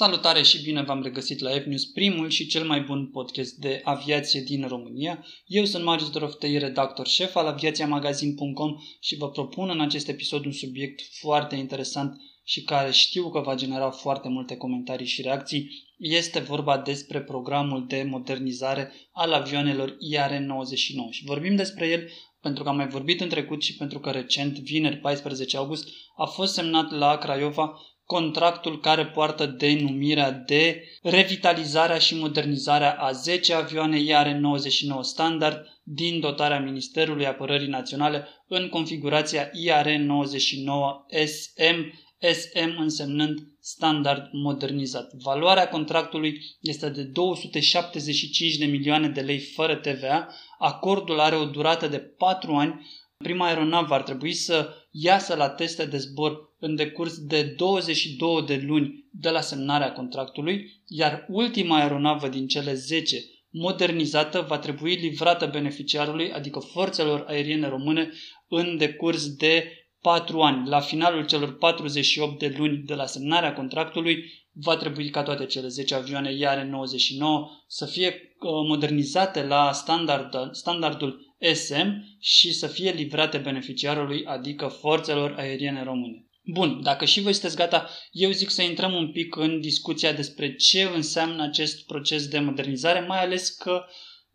Salutare și bine v-am regăsit la F-News, primul și cel mai bun podcast de aviație din România. Eu sunt Marius Doroftei, redactor șef al aviațiamagazin.com și vă propun în acest episod un subiect foarte interesant și care știu că va genera foarte multe comentarii și reacții. Este vorba despre programul de modernizare al avioanelor IR-99 și vorbim despre el pentru că am mai vorbit în trecut și pentru că recent, vineri 14 august, a fost semnat la Craiova contractul care poartă denumirea de revitalizarea și modernizarea a 10 avioane IR-99 standard din dotarea Ministerului Apărării Naționale în configurația IR-99SM, SM însemnând standard modernizat. Valoarea contractului este de 275 de milioane de lei fără TVA. Acordul are o durată de 4 ani Prima aeronavă ar trebui să iasă la teste de zbor în decurs de 22 de luni de la semnarea contractului, iar ultima aeronavă din cele 10 modernizată va trebui livrată beneficiarului, adică forțelor aeriene române, în decurs de 4 ani. La finalul celor 48 de luni de la semnarea contractului, va trebui ca toate cele 10 avioane IAR 99 să fie uh, modernizate la standard, standardul SM și să fie livrate beneficiarului, adică forțelor aeriene române. Bun, dacă și voi sunteți gata, eu zic să intrăm un pic în discuția despre ce înseamnă acest proces de modernizare, mai ales că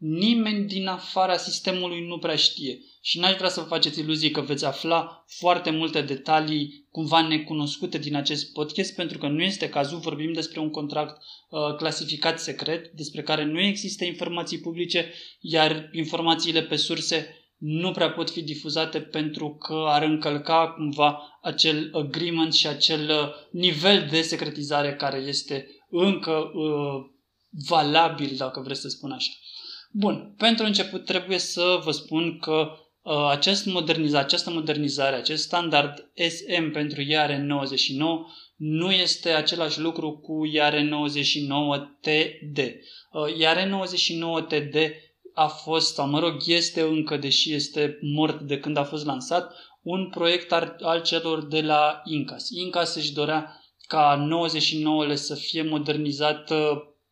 nimeni din afara sistemului nu prea știe. Și n-aș vrea să vă faceți iluzii că veți afla foarte multe detalii cumva necunoscute din acest podcast, pentru că nu este cazul. Vorbim despre un contract uh, clasificat secret, despre care nu există informații publice, iar informațiile pe surse nu prea pot fi difuzate pentru că ar încălca cumva acel agreement și acel uh, nivel de secretizare care este încă uh, valabil, dacă vreți să spun așa. Bun, pentru început trebuie să vă spun că uh, acest moderniza, această modernizare, acest standard SM pentru IAR 99 nu este același lucru cu IAR 99 TD. Uh, IAR 99 TD a fost, sau mă rog, este încă, deși este mort de când a fost lansat, un proiect al, al celor de la Incas. Incas își dorea ca 99-le să fie modernizat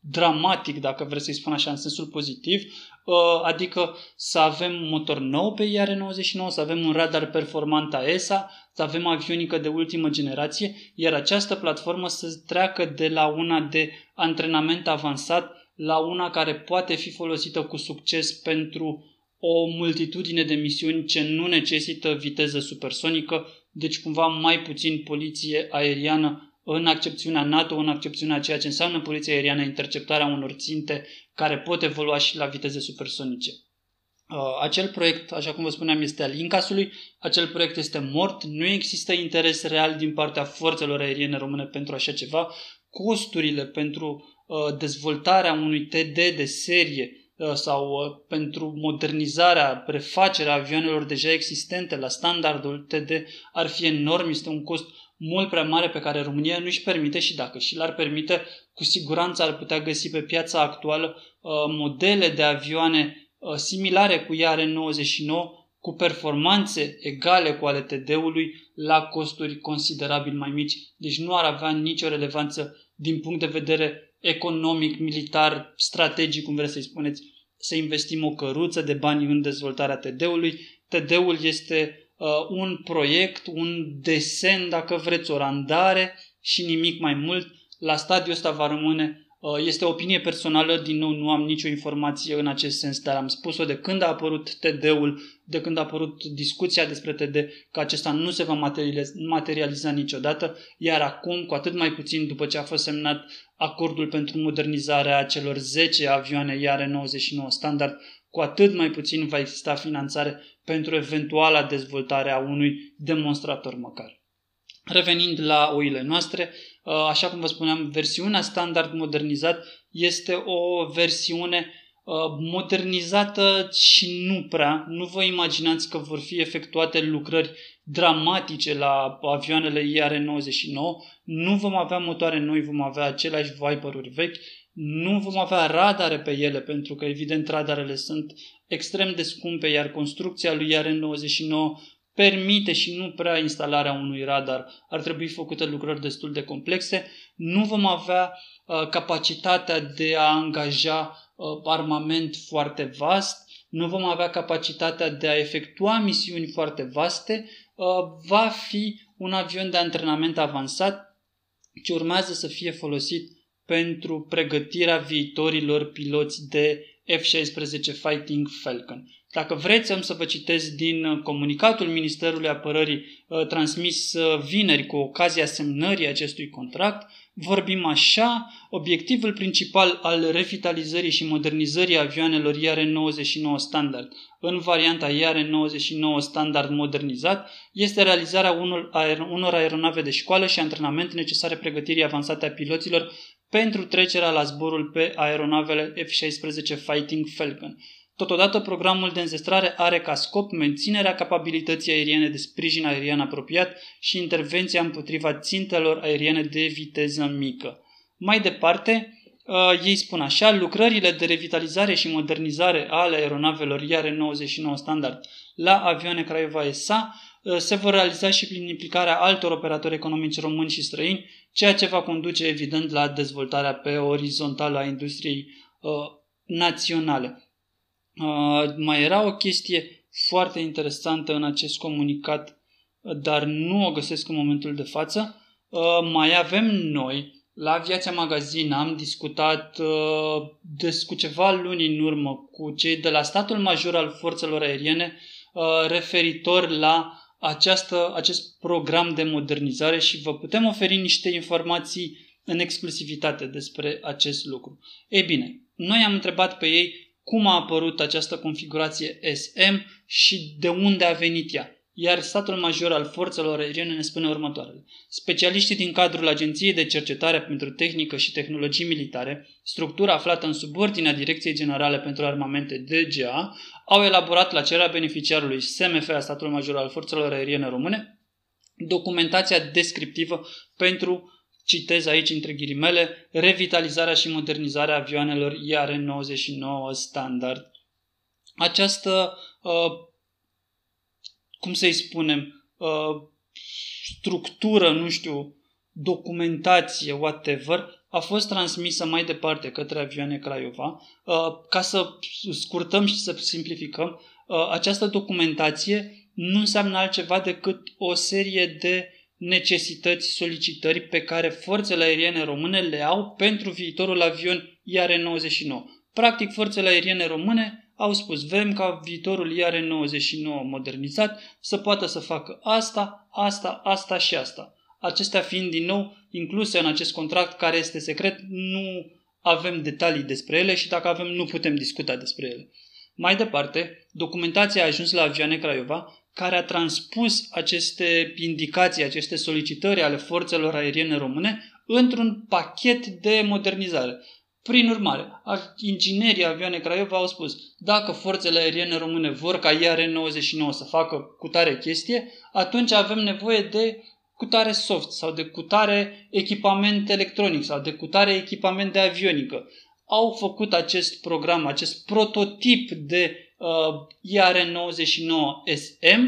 dramatic, dacă vreți să-i spun așa, în sensul pozitiv, uh, adică să avem motor nou pe IR-99, să avem un radar performant AESA, să avem avionică de ultimă generație, iar această platformă să treacă de la una de antrenament avansat la una care poate fi folosită cu succes pentru o multitudine de misiuni ce nu necesită viteză supersonică, deci cumva mai puțin poliție aeriană în accepțiunea NATO, în accepțiunea ceea ce înseamnă poliția aeriană, interceptarea unor ținte care pot evolua și la viteze supersonice. Uh, acel proiect, așa cum vă spuneam, este al Incasului, acel proiect este mort, nu există interes real din partea forțelor aeriene române pentru așa ceva, costurile pentru uh, dezvoltarea unui TD de serie uh, sau pentru modernizarea, prefacerea avioanelor deja existente la standardul TD ar fi enorm, este un cost mult prea mare pe care România nu își permite și dacă și l-ar permite, cu siguranță ar putea găsi pe piața actuală uh, modele de avioane uh, similare cu IAR 99 cu performanțe egale cu ale TD-ului la costuri considerabil mai mici. Deci nu ar avea nicio relevanță din punct de vedere economic, militar, strategic, cum vreți să-i spuneți, să investim o căruță de bani în dezvoltarea TD-ului. TD-ul este uh, un proiect, un desen, dacă vreți, o randare și nimic mai mult. La stadiul ăsta va rămâne uh, este o opinie personală, din nou nu am nicio informație în acest sens, dar am spus-o de când a apărut TD-ul, de când a apărut discuția despre TD, că acesta nu se va materializa, materializa niciodată, iar acum, cu atât mai puțin după ce a fost semnat acordul pentru modernizarea celor 10 avioane IAR 99 standard, cu atât mai puțin va exista finanțare pentru eventuala dezvoltare a unui demonstrator măcar. Revenind la oile noastre, uh, așa cum vă spuneam, versiunea standard modernizat este o versiune uh, modernizată și nu prea. Nu vă imaginați că vor fi efectuate lucrări dramatice la avioanele IR-99. Nu vom avea motoare noi, vom avea aceleași Viper-uri vechi. Nu vom avea radare pe ele, pentru că, evident, radarele sunt extrem de scumpe, iar construcția lui IR-99 permite și nu prea instalarea unui radar. Ar trebui făcute lucrări destul de complexe. Nu vom avea uh, capacitatea de a angaja uh, armament foarte vast, nu vom avea capacitatea de a efectua misiuni foarte vaste, uh, va fi un avion de antrenament avansat ce urmează să fie folosit pentru pregătirea viitorilor piloți de F-16 Fighting Falcon. Dacă vreți, am să vă citesc din uh, comunicatul Ministerului Apărării uh, transmis uh, vineri cu ocazia semnării acestui contract. Vorbim așa, obiectivul principal al revitalizării și modernizării avioanelor IR-99 standard în varianta IR-99 standard modernizat este realizarea unor, aer- unor aeronave de școală și antrenament necesare pregătirii avansate a piloților pentru trecerea la zborul pe aeronavele F-16 Fighting Falcon. Totodată, programul de înzestrare are ca scop menținerea capabilității aeriene de sprijin aerian apropiat și intervenția împotriva țintelor aeriene de viteză mică. Mai departe, uh, ei spun așa, lucrările de revitalizare și modernizare ale aeronavelor IAR-99 standard la avioane Craiova SA uh, se vor realiza și prin implicarea altor operatori economici români și străini, ceea ce va conduce evident la dezvoltarea pe orizontală a industriei uh, naționale. Uh, mai era o chestie foarte interesantă în acest comunicat, dar nu o găsesc în momentul de față. Uh, mai avem noi, la Viața Magazin, am discutat uh, des, cu ceva luni în urmă cu cei de la statul major al forțelor aeriene referitor la această, acest program de modernizare și vă putem oferi niște informații în exclusivitate despre acest lucru. Ei bine, noi am întrebat pe ei cum a apărut această configurație SM și de unde a venit ea. Iar statul major al forțelor aeriene ne spune următoarele. Specialiștii din cadrul Agenției de Cercetare pentru Tehnică și Tehnologii Militare, structura aflată în subordinea Direcției Generale pentru Armamente DGA, au elaborat la cererea beneficiarului SMF a statului major al forțelor aeriene române documentația descriptivă pentru citez aici între ghilimele, revitalizarea și modernizarea avioanelor IR-99 standard. Această, uh, cum să-i spunem, uh, structură, nu știu, documentație, whatever, a fost transmisă mai departe către avioane Craiova. Uh, ca să scurtăm și să simplificăm, uh, această documentație nu înseamnă altceva decât o serie de necesități, solicitări pe care forțele aeriene române le au pentru viitorul avion IAR-99. Practic, forțele aeriene române au spus, vrem ca viitorul IAR-99 modernizat să poată să facă asta, asta, asta și asta. Acestea fiind din nou incluse în acest contract care este secret, nu avem detalii despre ele și dacă avem nu putem discuta despre ele. Mai departe, documentația a ajuns la avioane Craiova care a transpus aceste indicații, aceste solicitări ale forțelor aeriene române într-un pachet de modernizare. Prin urmare, inginerii avioane Craiova au spus, dacă forțele aeriene române vor ca IR-99 să facă cutare chestie, atunci avem nevoie de cutare soft sau de cutare echipament electronic sau de cutare echipament de avionică. Au făcut acest program, acest prototip de uh, IR99SM,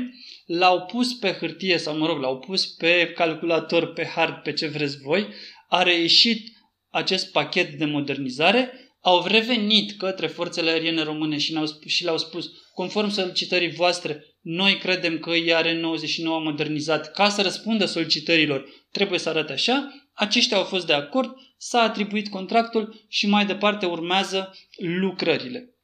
l-au pus pe hârtie sau, mă rog, l-au pus pe calculator, pe hard, pe ce vreți voi, a reieșit acest pachet de modernizare, au revenit către forțele aeriene române și, ne-au, și le-au spus, conform solicitării voastre, noi credem că IR99 modernizat, ca să răspundă solicitărilor, trebuie să arate așa, aceștia au fost de acord, s-a atribuit contractul și mai departe urmează lucrările.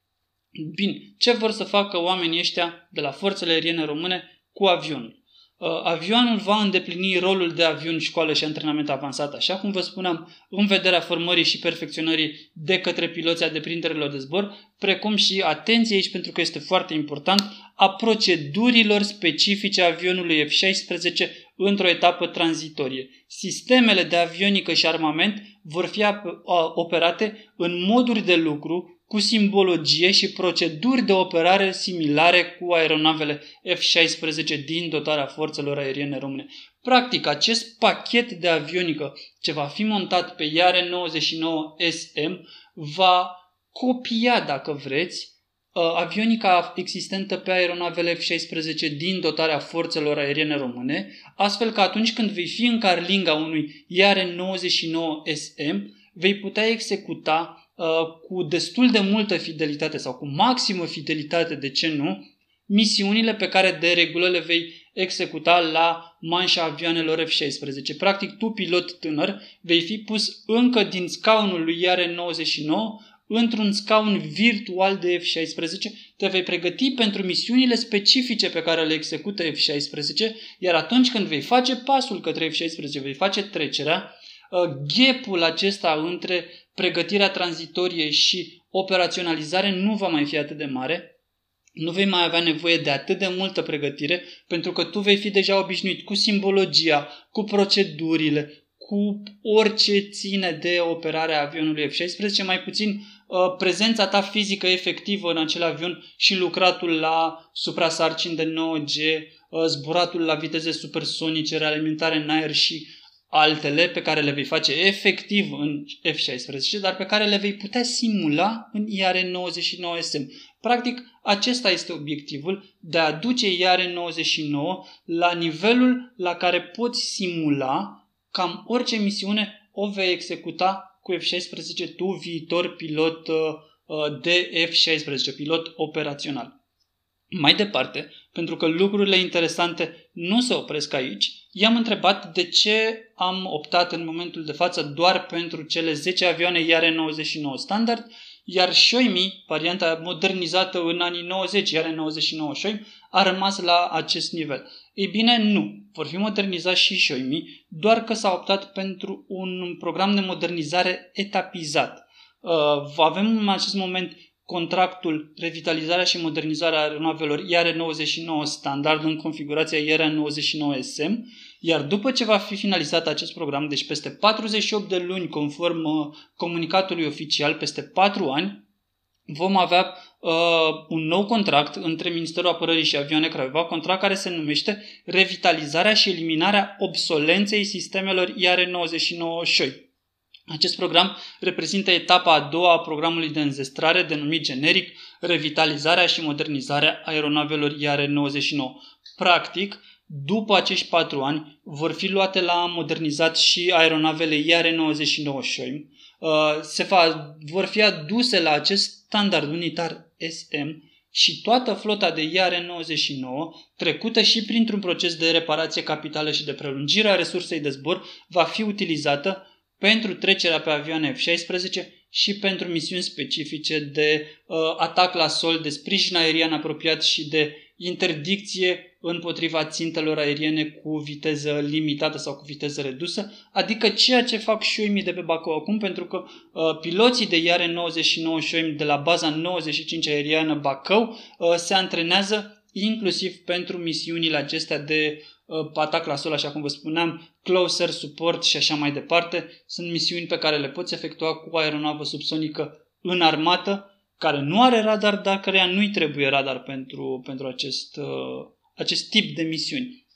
Bine, ce vor să facă oamenii ăștia de la forțele aeriene române cu avionul? Uh, avionul va îndeplini rolul de avion școală și antrenament avansat, așa cum vă spuneam, în vederea formării și perfecționării de către piloții a deprinderilor de zbor, precum și, atenție aici pentru că este foarte important, a procedurilor specifice avionului F-16 într-o etapă tranzitorie. Sistemele de avionică și armament vor fi operate în moduri de lucru cu simbologie și proceduri de operare similare cu aeronavele F-16 din dotarea forțelor aeriene române. Practic, acest pachet de avionică ce va fi montat pe Iare 99 SM va copia, dacă vreți, avionica existentă pe aeronavele F-16 din dotarea forțelor aeriene române, astfel că atunci când vei fi în carlinga unui IR-99SM, vei putea executa uh, cu destul de multă fidelitate sau cu maximă fidelitate, de ce nu, misiunile pe care de regulă le vei executa la manșa avioanelor F-16. Practic, tu, pilot tânăr, vei fi pus încă din scaunul lui Iare 99 într-un scaun virtual de F-16, te vei pregăti pentru misiunile specifice pe care le execută F-16, iar atunci când vei face pasul către F-16, vei face trecerea, uh, gapul acesta între pregătirea tranzitorie și operaționalizare nu va mai fi atât de mare, nu vei mai avea nevoie de atât de multă pregătire pentru că tu vei fi deja obișnuit cu simbologia, cu procedurile, cu orice ține de operarea avionului F-16, mai puțin uh, prezența ta fizică efectivă în acel avion și lucratul la suprasarcini de 9G, uh, zburatul la viteze supersonice, realimentare în aer și altele pe care le vei face efectiv în F-16, dar pe care le vei putea simula în IR-99SM. Practic, acesta este obiectivul de a duce IR-99 la nivelul la care poți simula cam orice misiune o vei executa cu F-16 tu, viitor pilot uh, uh, de F-16, pilot operațional. Mai departe, pentru că lucrurile interesante nu se opresc aici, i-am întrebat de ce am optat în momentul de față doar pentru cele 10 avioane IR-99 standard, iar Xiaomi, varianta modernizată în anii 90, IR-99 Xiaomi, a rămas la acest nivel. Ei bine, nu. Vor fi modernizați și Xiaomi, doar că s-a optat pentru un program de modernizare etapizat. Uh, avem în acest moment contractul revitalizarea și modernizarea aeronavelor IR-99 standard în configurația IR-99SM, iar după ce va fi finalizat acest program, deci peste 48 de luni conform uh, comunicatului oficial, peste 4 ani, vom avea uh, un nou contract între Ministerul Apărării și Avioane Craiova, contract care se numește Revitalizarea și eliminarea obsolenței sistemelor IR-99 Șoi. Acest program reprezintă etapa a doua a programului de înzestrare denumit generic Revitalizarea și modernizarea aeronavelor IR-99. Practic, după acești patru ani, vor fi luate la modernizat și aeronavele IR-99 Shoim. Uh, se va, vor fi aduse la acest standard unitar SM și toată flota de IR-99, trecută și printr-un proces de reparație capitală și de prelungire a resursei de zbor, va fi utilizată pentru trecerea pe avioane F-16 și pentru misiuni specifice de uh, atac la sol, de sprijin aerian apropiat și de interdicție împotriva țintelor aeriene cu viteză limitată sau cu viteză redusă, adică ceea ce fac Shoimi de pe Bacău acum, pentru că uh, piloții de Iare 99 Shoimi de la baza 95 aeriană Bacău uh, se antrenează inclusiv pentru misiunile acestea de uh, atac la sol, așa cum vă spuneam, closer, support și așa mai departe. Sunt misiuni pe care le poți efectua cu aeronavă subsonică în armată, care nu are radar, dar care nu-i trebuie radar pentru, pentru acest, uh, acest tip de misiuni.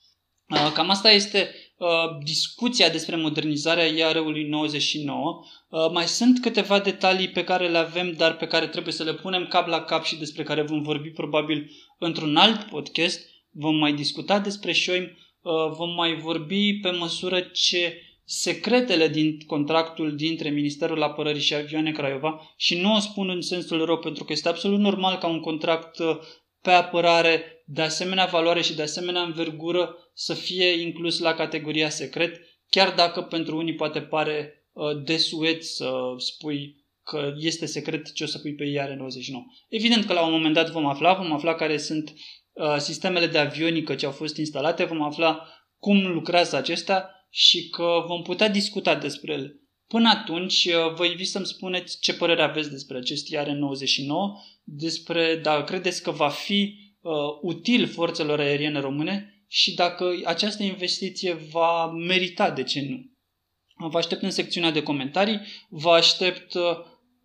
Uh, cam asta este uh, discuția despre modernizarea IAR-ului 99. Uh, mai sunt câteva detalii pe care le avem, dar pe care trebuie să le punem cap la cap și despre care vom vorbi probabil într-un alt podcast. Vom mai discuta despre șoim, uh, vom mai vorbi pe măsură ce secretele din contractul dintre Ministerul Apărării și Avioane Craiova și nu o spun în sensul rău pentru că este absolut normal ca un contract uh, pe apărare de asemenea valoare și de asemenea învergură să fie inclus la categoria secret, chiar dacă pentru unii poate pare uh, desuet să spui că este secret ce o să pui pe IR-99. Evident că la un moment dat vom afla, vom afla care sunt uh, sistemele de avionică ce au fost instalate, vom afla cum lucrează acestea și că vom putea discuta despre ele. Până atunci, uh, vă invit să-mi spuneți ce părere aveți despre acest IR-99, despre dacă credeți că va fi uh, util forțelor aeriene române și dacă această investiție va merita, de ce nu. Vă aștept în secțiunea de comentarii, vă aștept uh,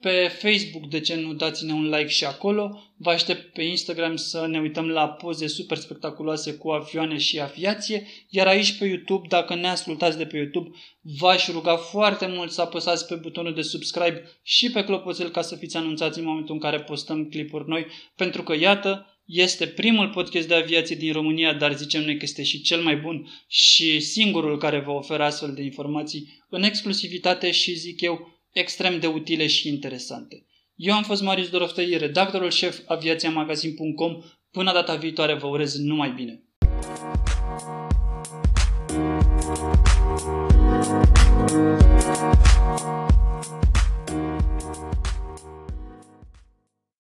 Pe Facebook, de ce nu dați-ne un like și acolo? Vă aștept pe Instagram să ne uităm la poze super spectaculoase cu avioane și aviație, iar aici pe YouTube, dacă ne ascultați de pe YouTube, v-aș ruga foarte mult să apăsați pe butonul de subscribe și pe clopoțel ca să fiți anunțați în momentul în care postăm clipuri noi, pentru că, iată, este primul podcast de aviație din România, dar zicem noi că este și cel mai bun și singurul care vă oferă astfel de informații în exclusivitate și, zic eu, extrem de utile și interesante. Eu am fost Marius Doroftăi, redactorul șef aviațiamagazin.com. Până data viitoare vă urez numai bine!